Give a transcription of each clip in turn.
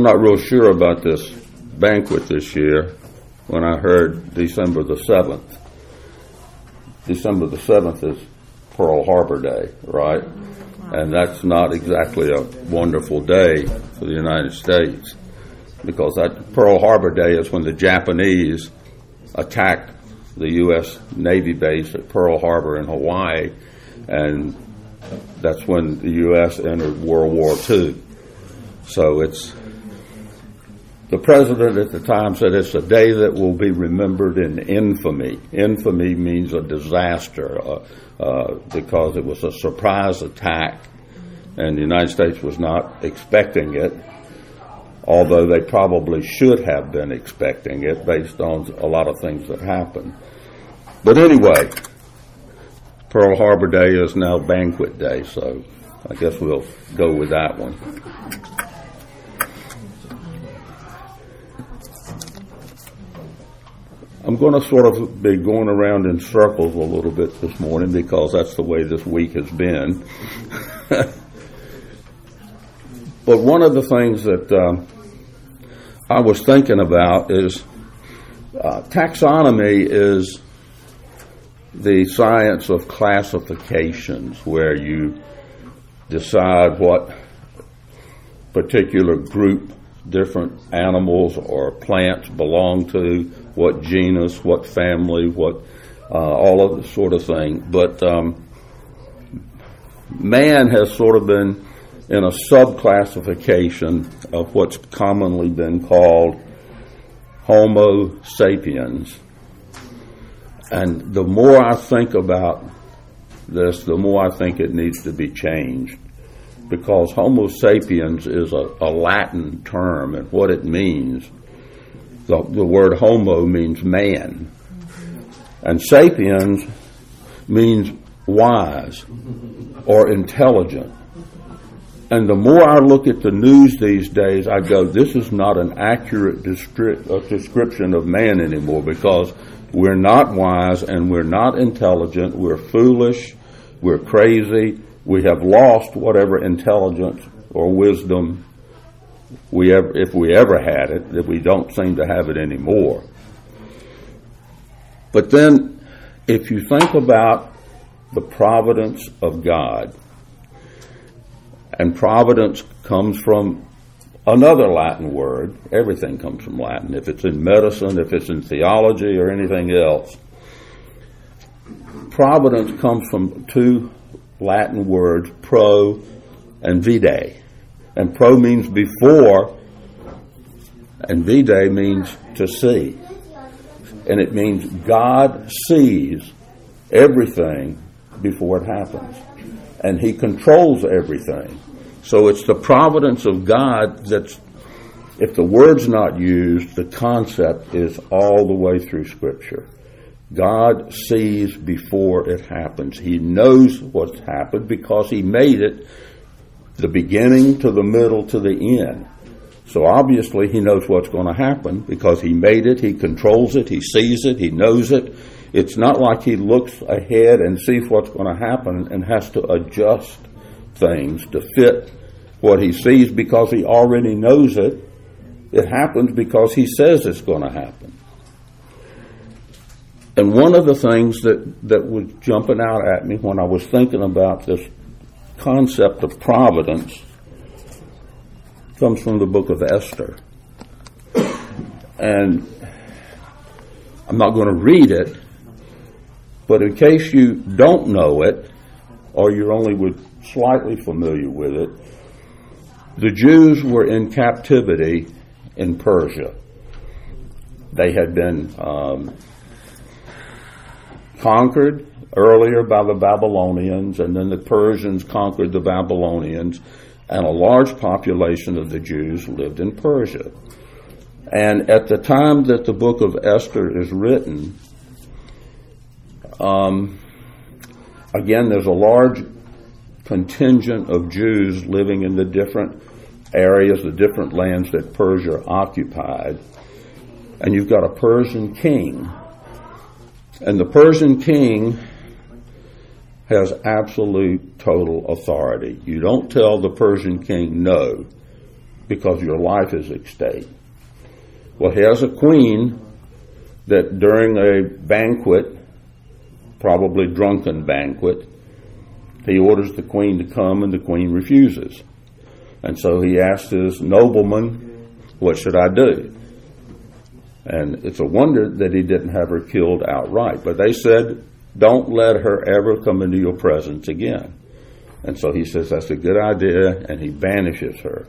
I'm not real sure about this banquet this year when I heard December the 7th. December the 7th is Pearl Harbor Day, right? Mm-hmm. And that's not exactly a wonderful day for the United States because that Pearl Harbor Day is when the Japanese attacked the U.S. Navy base at Pearl Harbor in Hawaii, and that's when the U.S. entered World War II. So it's the president at the time said it's a day that will be remembered in infamy. Infamy means a disaster uh, uh, because it was a surprise attack, and the United States was not expecting it, although they probably should have been expecting it based on a lot of things that happened. But anyway, Pearl Harbor Day is now Banquet Day, so I guess we'll go with that one. I'm going to sort of be going around in circles a little bit this morning because that's the way this week has been. but one of the things that um, I was thinking about is uh, taxonomy is the science of classifications where you decide what particular group different animals or plants belong to, what genus, what family, what uh, all of the sort of thing. But um, man has sort of been in a subclassification of what's commonly been called Homo sapiens. And the more I think about this, the more I think it needs to be changed because Homo sapiens is a, a Latin term, and what it means, the, the word homo means man, and sapiens means wise or intelligent. And the more I look at the news these days, I go, this is not an accurate descri- uh, description of man anymore because we're not wise and we're not intelligent. We're foolish. We're crazy we have lost whatever intelligence or wisdom we ever, if we ever had it, that we don't seem to have it anymore. But then, if you think about the providence of God, and providence comes from another Latin word, everything comes from Latin. If it's in medicine, if it's in theology, or anything else, providence comes from two Latin words pro and vide. And pro means before, and vide means to see. And it means God sees everything before it happens. And He controls everything. So it's the providence of God that's, if the word's not used, the concept is all the way through Scripture. God sees before it happens. He knows what's happened because He made it the beginning to the middle to the end. So obviously He knows what's going to happen because He made it, He controls it, He sees it, He knows it. It's not like He looks ahead and sees what's going to happen and has to adjust things to fit what He sees because He already knows it. It happens because He says it's going to happen. And one of the things that, that was jumping out at me when I was thinking about this concept of providence comes from the book of Esther. And I'm not going to read it, but in case you don't know it, or you're only with slightly familiar with it, the Jews were in captivity in Persia. They had been um, conquered earlier by the Babylonians, and then the Persians conquered the Babylonians, and a large population of the Jews lived in Persia. And at the time that the book of Esther is written, um, again, there's a large contingent of Jews living in the different areas, the different lands that Persia occupied. And you've got a Persian king And the Persian king has absolute total authority. You don't tell the Persian king no because your life is at stake. Well, he has a queen that during a banquet, probably drunken banquet, he orders the queen to come and the queen refuses. And so he asks his nobleman, What should I do? And it's a wonder that he didn't have her killed outright. But they said, Don't let her ever come into your presence again. And so he says, That's a good idea, and he banishes her.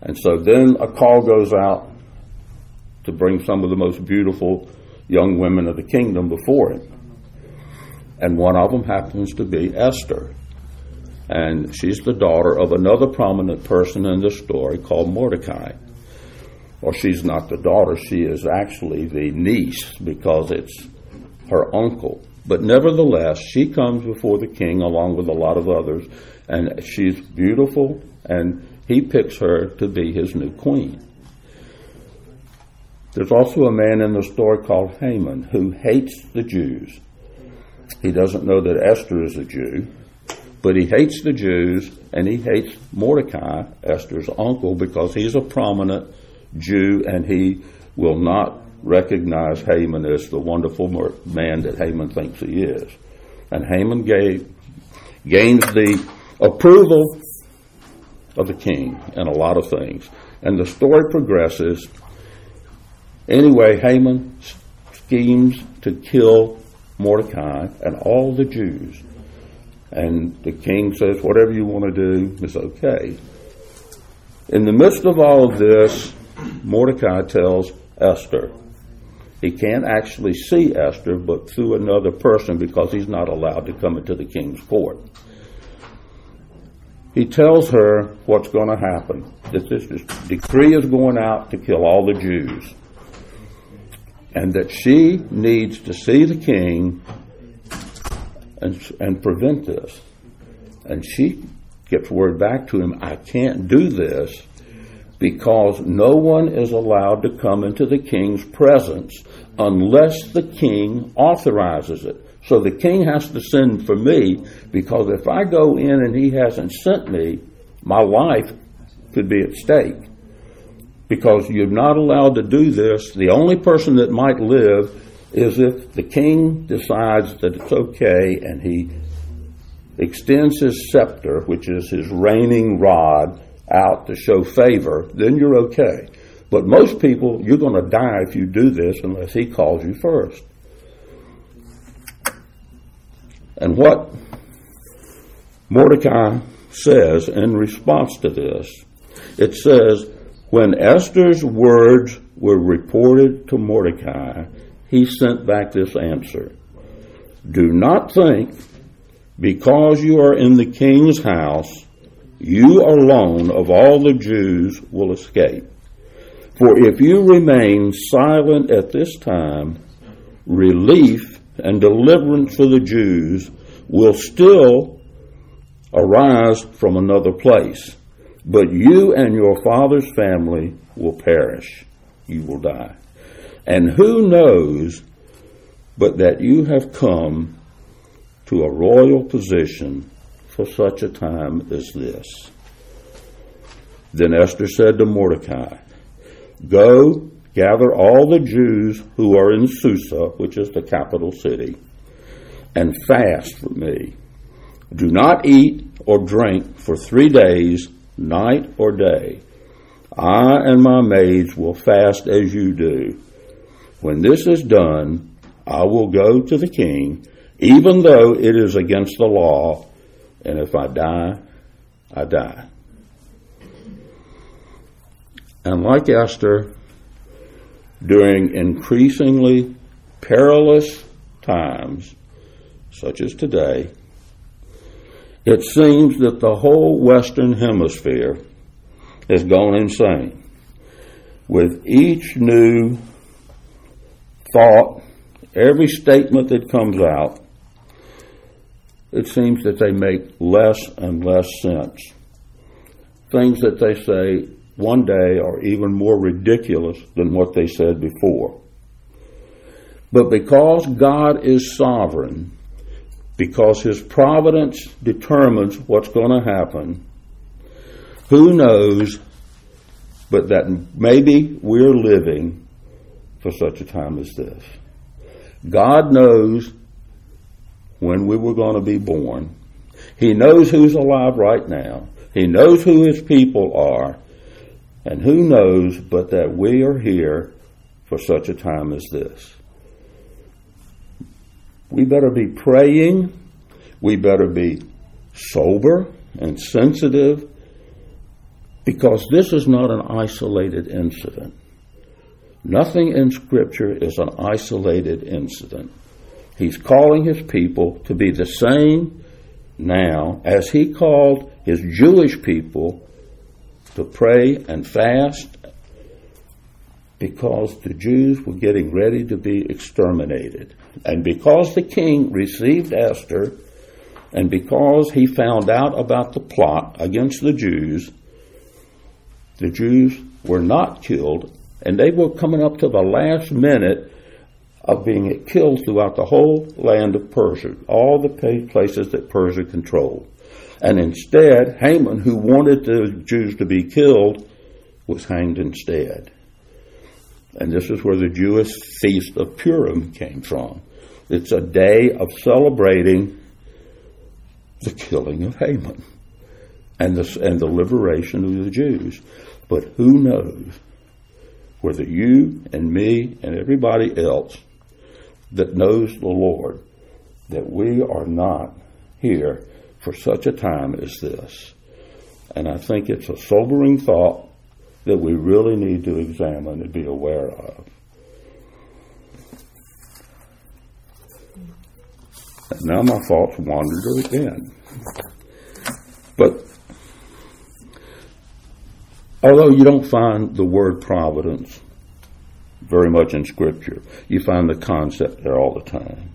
And so then a call goes out to bring some of the most beautiful young women of the kingdom before him. And one of them happens to be Esther. And she's the daughter of another prominent person in the story called Mordecai. Or she's not the daughter, she is actually the niece because it's her uncle. But nevertheless, she comes before the king along with a lot of others, and she's beautiful, and he picks her to be his new queen. There's also a man in the story called Haman who hates the Jews. He doesn't know that Esther is a Jew, but he hates the Jews and he hates Mordecai, Esther's uncle, because he's a prominent Jew and he will not recognize Haman as the wonderful man that Haman thinks he is. And Haman gave, gains the approval of the king and a lot of things. And the story progresses. Anyway, Haman schemes to kill Mordecai and all the Jews. And the king says, whatever you want to do is okay. In the midst of all of this, Mordecai tells Esther. He can't actually see Esther, but through another person because he's not allowed to come into the king's court. He tells her what's going to happen. That this decree is going out to kill all the Jews. And that she needs to see the king and, and prevent this. And she gets word back to him, I can't do this because no one is allowed to come into the king's presence unless the king authorizes it. So the king has to send for me because if I go in and he hasn't sent me, my life could be at stake. Because you're not allowed to do this. The only person that might live is if the king decides that it's okay and he extends his scepter, which is his reigning rod, out to show favor, then you're okay. But most people, you're going to die if you do this unless he calls you first. And what Mordecai says in response to this, it says, when Esther's words were reported to Mordecai, he sent back this answer Do not think, because you are in the king's house, you alone of all the Jews will escape. For if you remain silent at this time, relief and deliverance for the Jews will still arise from another place. But you and your father's family will perish. You will die. And who knows but that you have come to a royal position for such a time as this? Then Esther said to Mordecai, Go, gather all the Jews who are in Susa, which is the capital city, and fast for me. Do not eat or drink for three days, night or day. I and my maids will fast as you do. When this is done, I will go to the king, even though it is against the law, and if I die, I die. And like Esther, during increasingly perilous times, such as today, it seems that the whole Western Hemisphere has gone insane. With each new thought, every statement that comes out, it seems that they make less and less sense. Things that they say one day are even more ridiculous than what they said before. But because God is sovereign, because his providence determines what's going to happen, who knows but that maybe we're living for such a time as this. God knows when we were going to be born. He knows who's alive right now. He knows who his people are. And who knows but that we are here for such a time as this. We better be praying. We better be sober and sensitive because this is not an isolated incident. Nothing in Scripture is an isolated incident. He's calling his people to be the same now as he called his Jewish people to pray and fast because the Jews were getting ready to be exterminated. And because the king received Esther, and because he found out about the plot against the Jews, the Jews were not killed, and they were coming up to the last minute of being killed throughout the whole land of Persia, all the places that Persia controlled. And instead, Haman, who wanted the Jews to be killed, was hanged instead. And this is where the Jewish feast of Purim came from. It's a day of celebrating the killing of Haman and the, and the liberation of the Jews. But who knows whether you and me and everybody else that knows the Lord, that we are not here for such a time as this. And I think it's a sobering thought that we really need to examine and be aware of. And now my thoughts wandered again. But although you don't find the word providence very much in Scripture, you find the concept there all the time.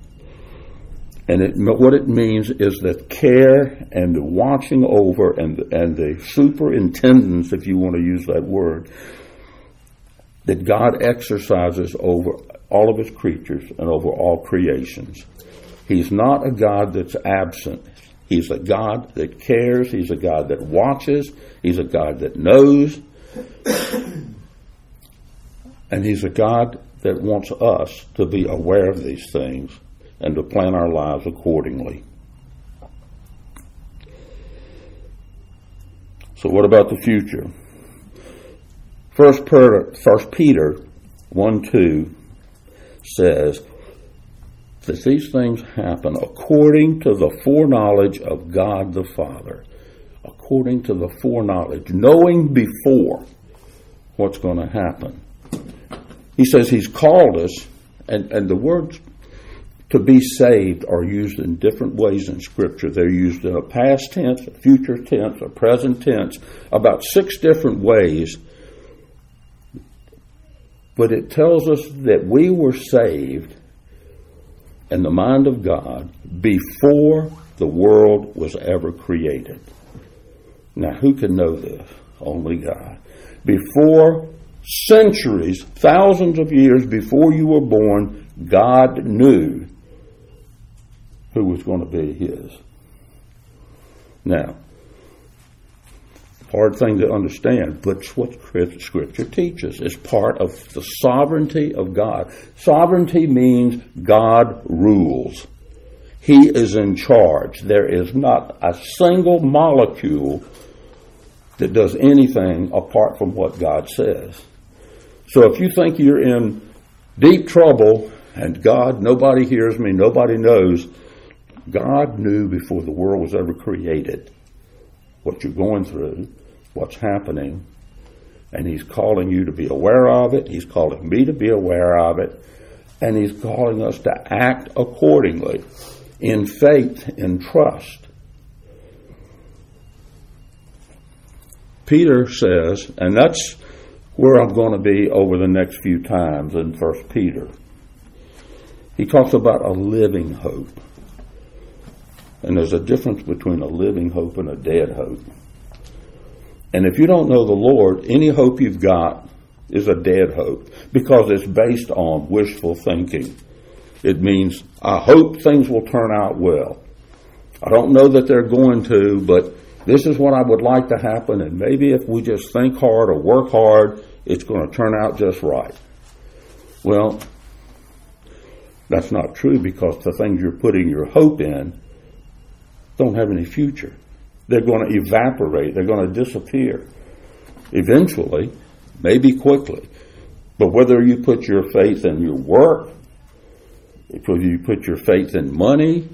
And it, what it means is that care and the watching over and, and the superintendence, if you want to use that word, that God exercises over all of his creatures and over all creations. He's not a God that's absent. He's a God that cares. He's a God that watches. He's a God that knows. And He's a God that wants us to be aware of these things and to plan our lives accordingly. So, what about the future? First, Peter 1 2 says that these things happen according to the foreknowledge of God the Father. According to the foreknowledge, knowing before what's going to happen. He says He's called us, and, and the words to be saved are used in different ways in Scripture. They're used in a past tense, a future tense, a present tense, about six different ways. But it tells us that we were saved in the mind of God before the world was ever created. Now, who can know this? Only God. Before centuries, thousands of years before you were born, God knew who was going to be his. Now, hard thing to understand, but it's what Scripture teaches. It's part of the sovereignty of God. Sovereignty means God rules. He is in charge. There is not a single molecule that does anything apart from what God says. So if you think you're in deep trouble and God, nobody hears me, nobody knows, God knew before the world was ever created what you're going through, what's happening, and He's calling you to be aware of it. He's calling me to be aware of it, and He's calling us to act accordingly in faith, in trust. Peter says, and that's where I'm going to be over the next few times in First Peter. He talks about a living hope. And there's a difference between a living hope and a dead hope. And if you don't know the Lord, any hope you've got is a dead hope because it's based on wishful thinking. It means I hope things will turn out well. I don't know that they're going to, but this is what I would like to happen, and maybe if we just think hard or work hard, it's going to turn out just right. Well, that's not true because the things you're putting your hope in don't have any future. They're going to evaporate, they're going to disappear. Eventually, maybe quickly. But whether you put your faith in your work, whether you put your faith in money,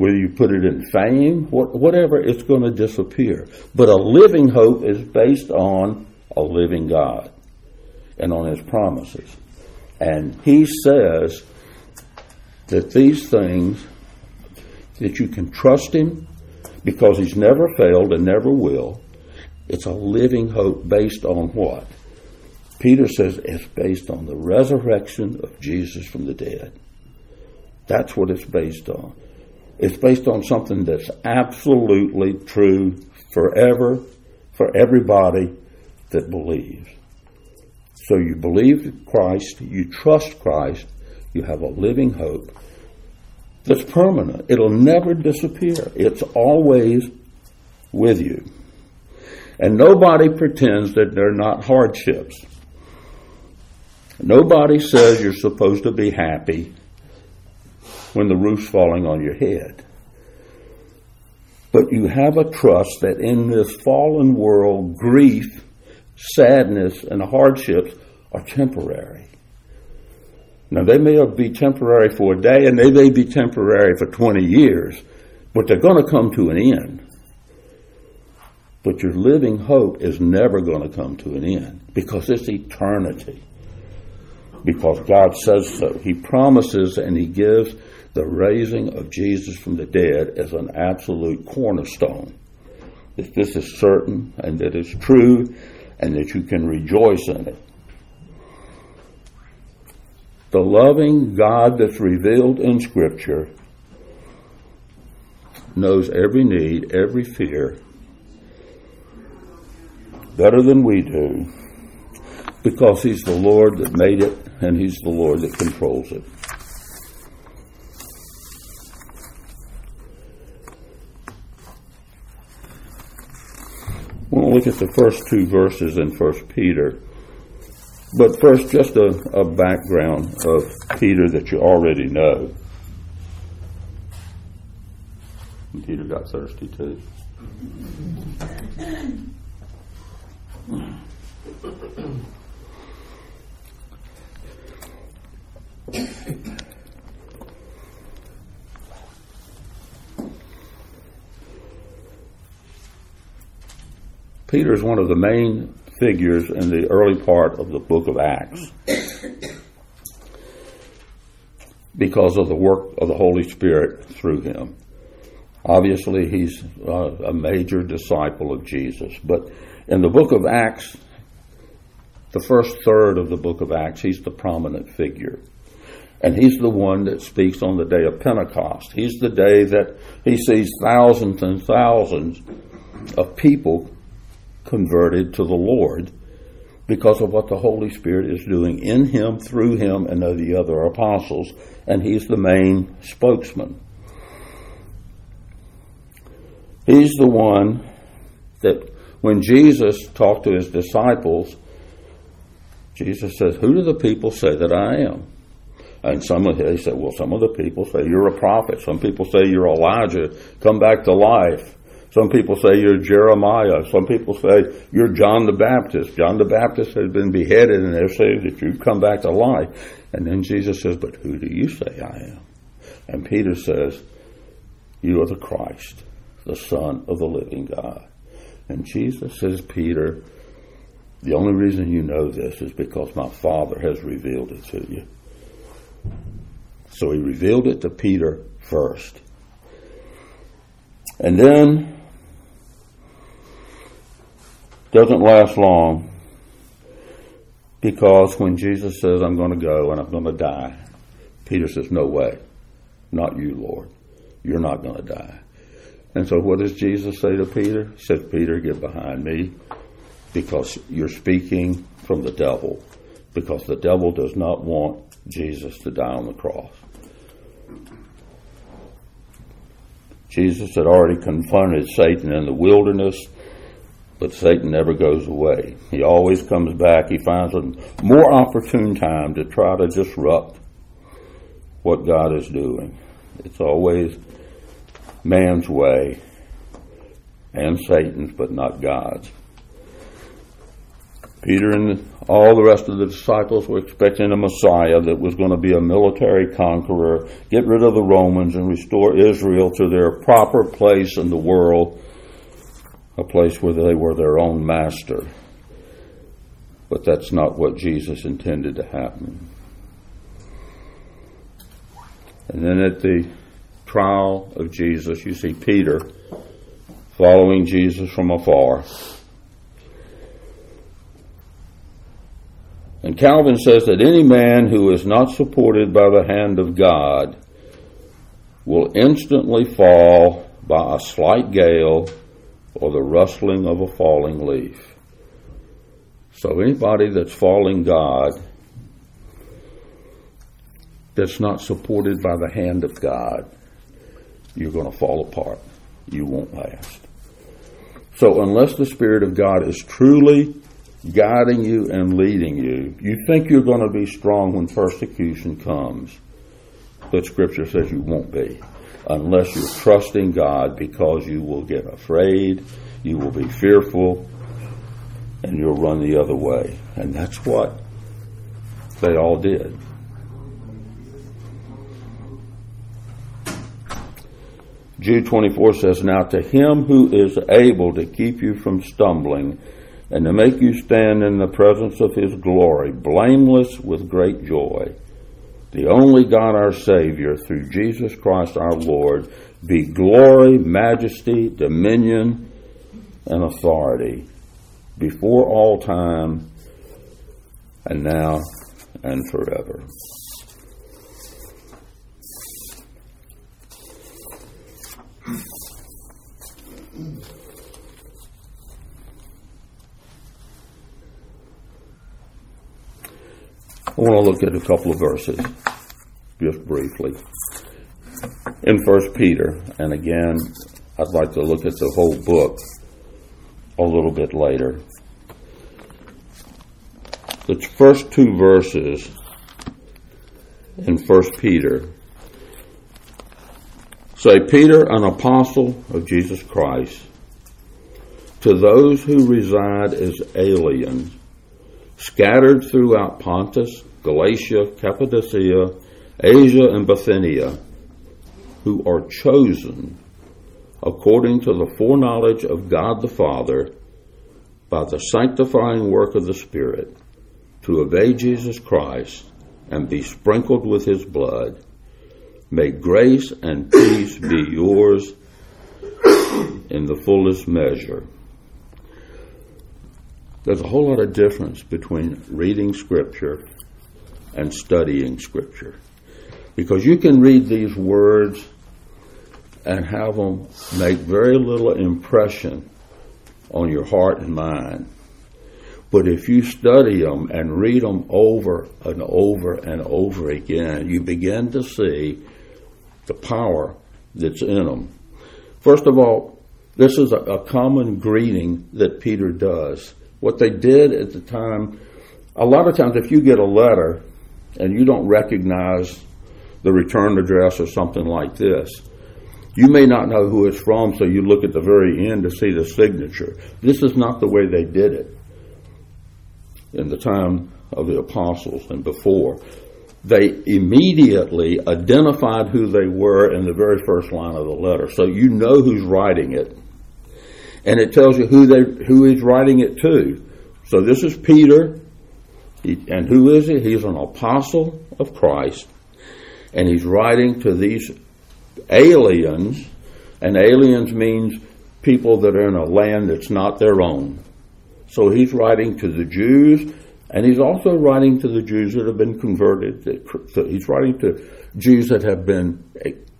whether you put it in fame, whatever, it's going to disappear. But a living hope is based on a living God and on His promises. And He says that these things, that you can trust Him because He's never failed and never will. It's a living hope based on what? Peter says it's based on the resurrection of Jesus from the dead. That's what it's based on. It's based on something that's absolutely true forever for everybody that believes. So you believe Christ, you trust Christ, you have a living hope that's permanent. It'll never disappear. It's always with you. And nobody pretends that there are not hardships. Nobody says you're supposed to be happy when the roof's falling on your head. But you have a trust that in this fallen world, grief, sadness, and hardships are temporary. Now, they may be temporary for a day and they may be temporary for 20 years, but they're going to come to an end. But your living hope is never going to come to an end because it's eternity. Because God says so. He promises and He gives the raising of Jesus from the dead as an absolute cornerstone. That this is certain and that it's true and that you can rejoice in it. The loving God that's revealed in Scripture knows every need, every fear, better than we do because He's the Lord that made it and He's the Lord that controls it. Look at the first two verses in First Peter. But first, just a, a background of Peter that you already know. Peter got thirsty too. Peter is one of the main figures in the early part of the book of Acts because of the work of the Holy Spirit through him. Obviously, he's uh, a major disciple of Jesus, but in the book of Acts, the first third of the book of Acts, he's the prominent figure. And he's the one that speaks on the day of Pentecost. He's the day that he sees thousands and thousands of people converted to the Lord because of what the Holy Spirit is doing in him, through him, and of the other apostles, and he's the main spokesman. He's the one that when Jesus talked to his disciples, Jesus says, Who do the people say that I am? And some of they said, Well, some of the people say you're a prophet. Some people say you're Elijah, come back to life. Some people say you're Jeremiah. Some people say you're John the Baptist. John the Baptist has been beheaded, and they're saying that you've come back to life. And then Jesus says, But who do you say I am? And Peter says, You are the Christ, the Son of the living God. And Jesus says, Peter, the only reason you know this is because my Father has revealed it to you. So he revealed it to Peter first. And then doesn't last long because when Jesus says, I'm going to go and I'm going to die, Peter says, No way. Not you, Lord. You're not going to die. And so what does Jesus say to Peter? He says, Peter, get behind me because you're speaking from the devil because the devil does not want Jesus to die on the cross. Jesus had already confronted Satan in the wilderness but Satan never goes away. He always comes back. He finds a more opportune time to try to disrupt what God is doing. It's always man's way and Satan's, but not God's. Peter and all the rest of the disciples were expecting a Messiah that was going to be a military conqueror, get rid of the Romans, and restore Israel to their proper place in the world, a place where they were their own master. But that's not what Jesus intended to happen. And then at the trial of Jesus, you see Peter following Jesus from afar. And Calvin says that any man who is not supported by the hand of God will instantly fall by a slight gale or the rustling of a falling leaf. So anybody that's falling God that's not supported by the hand of God, you're going to fall apart. You won't last. So unless the Spirit of God is truly guiding you and leading you, you think you're going to be strong when persecution comes. But Scripture says you won't be unless you're trusting God because you will get afraid, you will be fearful, and you'll run the other way. And that's what they all did. Jude 24 says, Now to him who is able to keep you from stumbling and to make you stand in the presence of his glory, blameless with great joy, the only God our Savior, through Jesus Christ our Lord, be glory, majesty, dominion, and authority before all time and now and forever. I want to look at a couple of verses, just briefly. In First Peter, and again, I'd like to look at the whole book a little bit later. The first two verses in First Peter say, Peter, an apostle of Jesus Christ, to those who reside as aliens scattered throughout Pontus, Galatia, Cappadocia, Asia, and Bithynia, who are chosen according to the foreknowledge of God the Father by the sanctifying work of the Spirit to obey Jesus Christ and be sprinkled with his blood. May grace and peace be yours in the fullest measure. There's a whole lot of difference between reading Scripture and studying Scripture. Because you can read these words and have them make very little impression on your heart and mind. But if you study them and read them over and over and over again, you begin to see the power that's in them. First of all, this is a, a common greeting that Peter does. What they did at the time, a lot of times if you get a letter and you don't recognize the return address or something like this, you may not know who it's from, so you look at the very end to see the signature. This is not the way they did it in the time of the apostles and before. They immediately identified who they were in the very first line of the letter. So you know who's writing it. And it tells you who they who he's writing it to. So this is Peter. And who is he? He's an apostle of Christ. And he's writing to these aliens, and aliens means people that are in a land that's not their own. So he's writing to the Jews, and he's also writing to the Jews that have been converted. He's writing to Jews that have been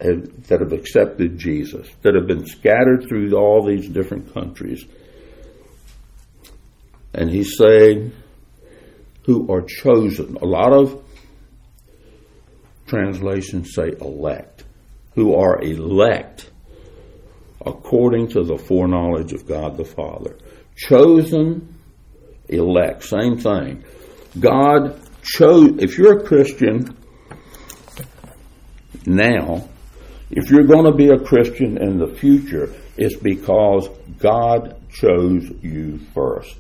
that have accepted Jesus, that have been scattered through all these different countries. And he's saying, who are chosen. A lot of translations say elect who are elect according to the foreknowledge of God the Father. Chosen, elect, same thing. God chose, if you're a Christian now, if you're going to be a Christian in the future, it's because God chose you first.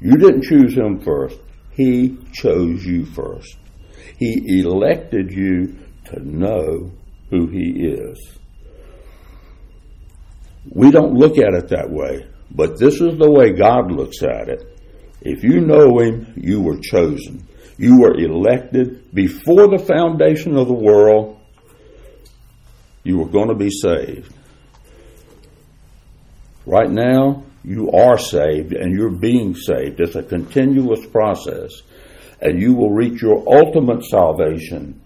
You didn't choose him first. He chose you first. He elected you to know who he is. We don't look at it that way, but this is the way God looks at it. If you know him, you were chosen. You were elected before the foundation of the world. You were going to be saved. Right now, you are saved and you're being saved. It's a continuous process. And you will reach your ultimate salvation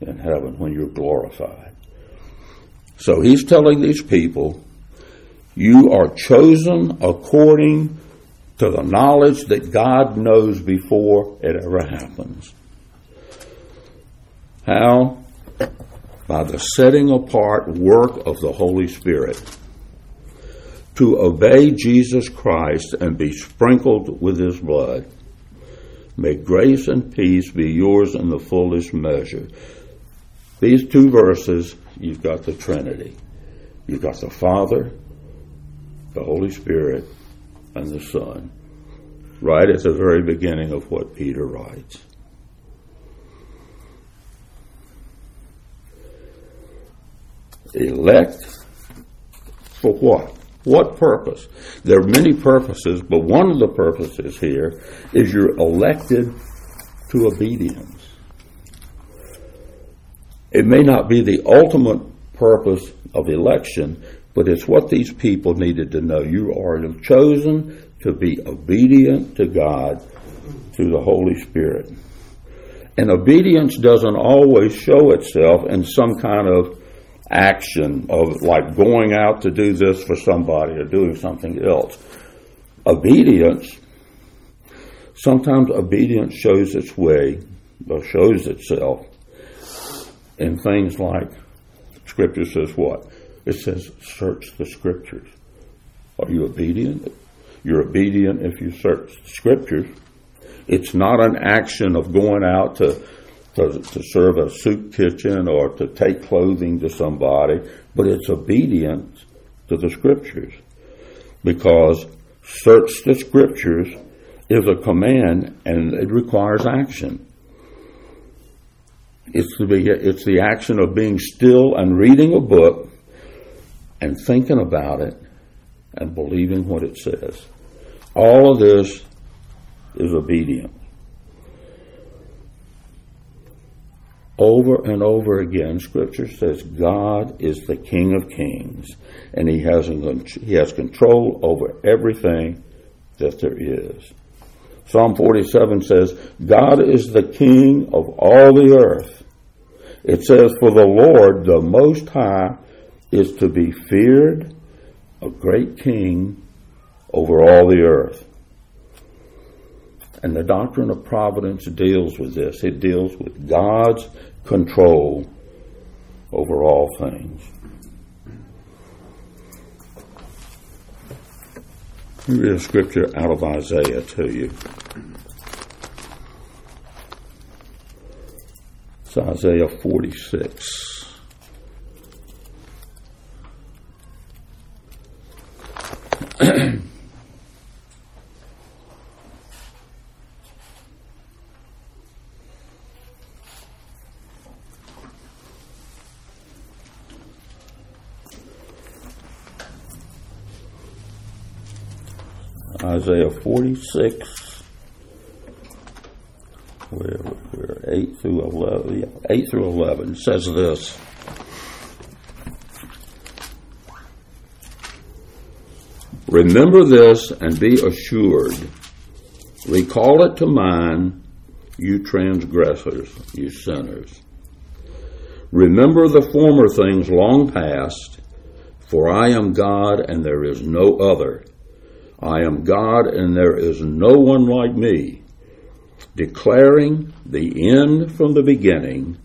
in heaven when you're glorified. So he's telling these people, you are chosen according to the knowledge that God knows before it ever happens. How? By the setting apart work of the Holy Spirit to obey Jesus Christ and be sprinkled with his blood. May grace and peace be yours in the fullest measure. These two verses, you've got the Trinity. You've got the Father, the Holy Spirit, and the Son. Right at the very beginning of what Peter writes. Elect for what? What purpose? There are many purposes, but one of the purposes here is you're elected to obedience. It may not be the ultimate purpose of election, but it's what these people needed to know. You are chosen to be obedient to God through the Holy Spirit. And obedience doesn't always show itself in some kind of action of like going out to do this for somebody or doing something else. Obedience, sometimes obedience shows its way or shows itself in things like Scripture says what? It says, search the Scriptures. Are you obedient? You're obedient if you search the Scriptures. It's not an action of going out to to, to serve a soup kitchen or to take clothing to somebody, but it's obedience to the scriptures. Because search the scriptures is a command and it requires action. It's the, it's the action of being still and reading a book and thinking about it and believing what it says. All of this is obedience. Over and over again, Scripture says God is the King of Kings, and He has He has control over everything that there is. Psalm 47 says, God is the King of all the earth. It says, For the Lord, the Most High, is to be feared, a great King over all the earth. And the doctrine of providence deals with this. It deals with God's control over all things. Let me read a scripture out of Isaiah to you. It's Isaiah 46. Isaiah 46, where, where 8 through 11, yeah, 8 through 11 says this. Remember this and be assured. Recall it to mind, you transgressors, you sinners. Remember the former things long past, for I am God and there is no other. I am God and there is no one like me, declaring the end from the beginning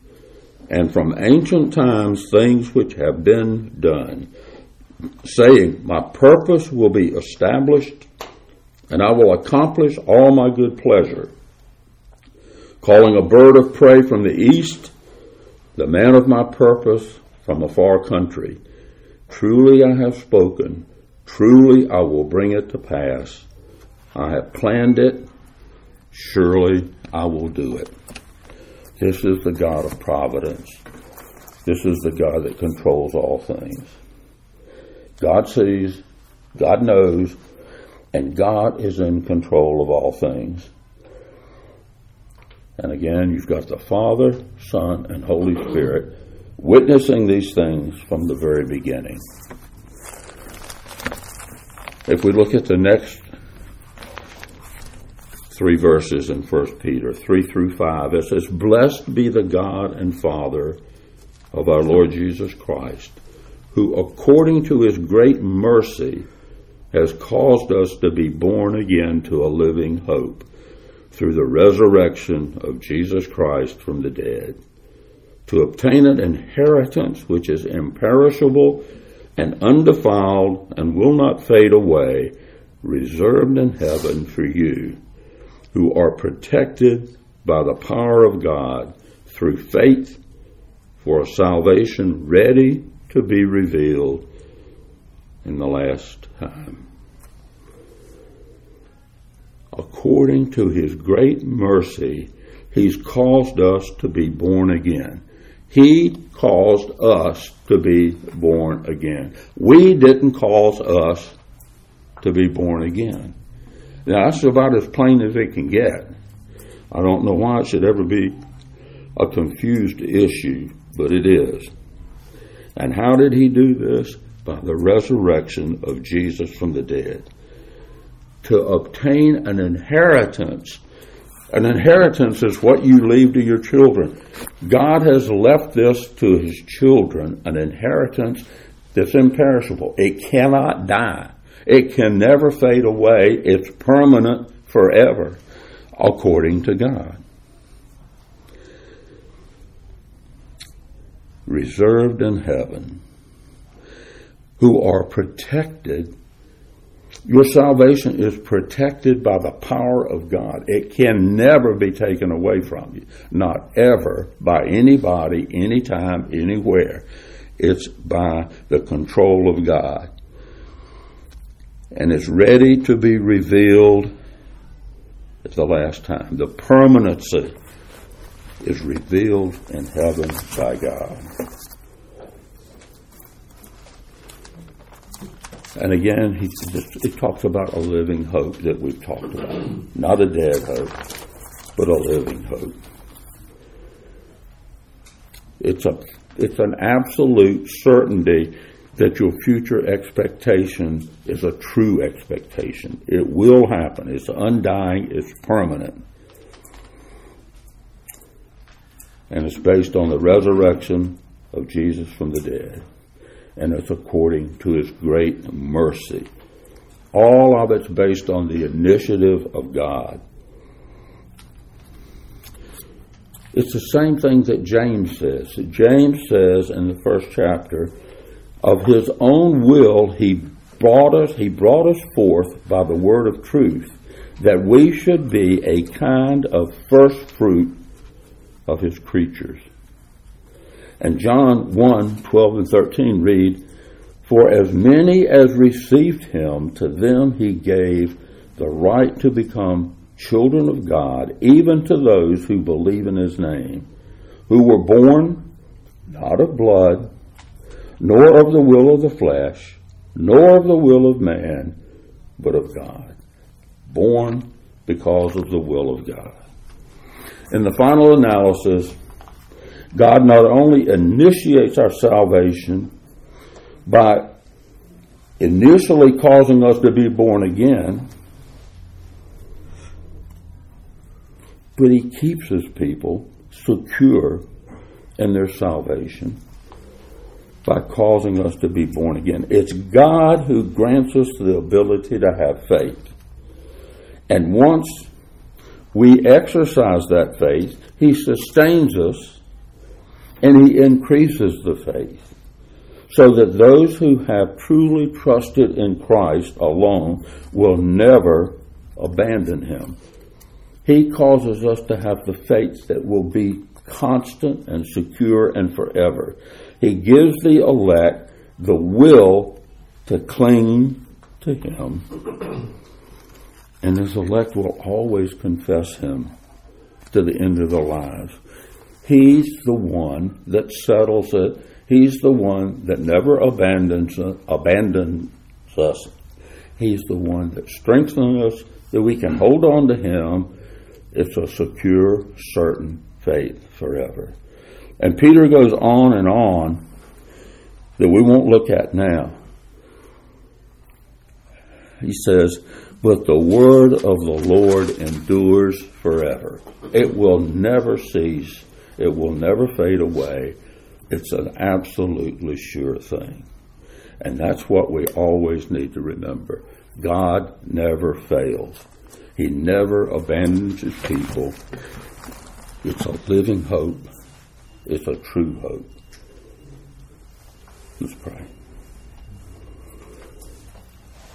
and from ancient times things which have been done, saying, My purpose will be established, and I will accomplish all my good pleasure. Calling a bird of prey from the east, the man of my purpose from a far country. Truly I have spoken, truly I will bring it to pass. I have planned it, surely I will do it. This is the God of providence. This is the God that controls all things. God sees, God knows, and God is in control of all things. And again, you've got the Father, Son, and Holy Spirit witnessing these things from the very beginning. If we look at the next three verses in 1 Peter 3 through 5, it says, Blessed be the God and Father of our Lord Jesus Christ, who according to his great mercy has caused us to be born again to a living hope through the resurrection of Jesus Christ from the dead, to obtain an inheritance which is imperishable and undefiled and will not fade away, reserved in heaven for you, who are protected by the power of God through faith for a salvation ready to be revealed in the last time. According to his great mercy, he's caused us to be born again. He caused us to be born again. We didn't cause us to be born again. Now, that's about as plain as it can get. I don't know why it should ever be a confused issue, but it is. And how did he do this? By the resurrection of Jesus from the dead. To obtain an inheritance. An inheritance is what you leave to your children. God has left this to his children, an inheritance that's imperishable. It cannot die. It can never fade away. It's permanent forever, according to God. reserved in heaven who are protected. Your salvation is protected by the power of God. It can never be taken away from you. Not ever by anybody, anytime, anywhere. It's by the control of God. And it's ready to be revealed at the last time. The permanency is revealed in heaven by God. And again, he, he talks about a living hope that we've talked about. Not a dead hope, but a living hope. It's, a, it's an absolute certainty that your future expectation is a true expectation. It will happen. It's undying, it's permanent. and it's based on the resurrection of Jesus from the dead, and it's according to his great mercy. All of it's based on the initiative of God. It's the same thing that James says. James says in the first chapter, of his own will he brought us, he brought us forth by the word of truth, that we should be a kind of first fruit of his creatures. And John 1 12 and 13 read, For as many as received him, to them he gave the right to become children of God, even to those who believe in his name, who were born not of blood, nor of the will of the flesh, nor of the will of man, but of God. Born because of the will of God. In the final analysis, God not only initiates our salvation by initially causing us to be born again, but He keeps His people secure in their salvation by causing us to be born again. It's God who grants us the ability to have faith. And once we exercise that faith, He sustains us and He increases the faith. so that those who have truly trusted in Christ alone will never abandon him. He causes us to have the faith that will be constant and secure and forever. He gives the elect the will to cling to him, and his elect will always confess him to the end of their lives. He's the one that settles it. He's the one that never abandons, abandons us. He's the one that strengthens us that we can hold on to Him. It's a secure, certain faith forever. And Peter goes on and on that we won't look at now. He says, But the word of the Lord endures forever. It will never cease, it will never fade away. It's an absolutely sure thing. And that's what we always need to remember. God never fails. He never abandons his people. It's a living hope. It's a true hope. Let's pray.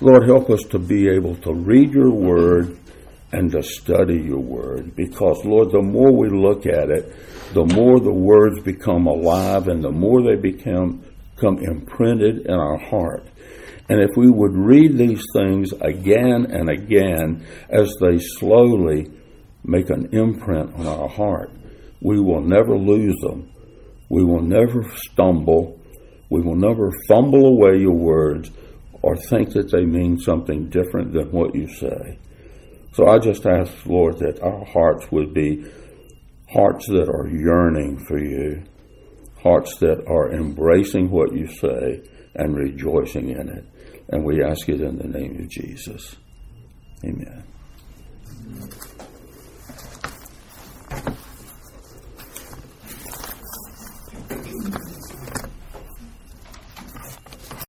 Lord, help us to be able to read your word and to study your word because, Lord, the more we look at it, the more the words become alive and the more they become, become imprinted in our heart. And if we would read these things again and again as they slowly make an imprint on our heart, we will never lose them. We will never stumble. We will never fumble away your words or think that they mean something different than what you say. So I just ask, Lord, that our hearts would be hearts that are yearning for you, hearts that are embracing what you say and rejoicing in it. And we ask it in the name of Jesus. Amen.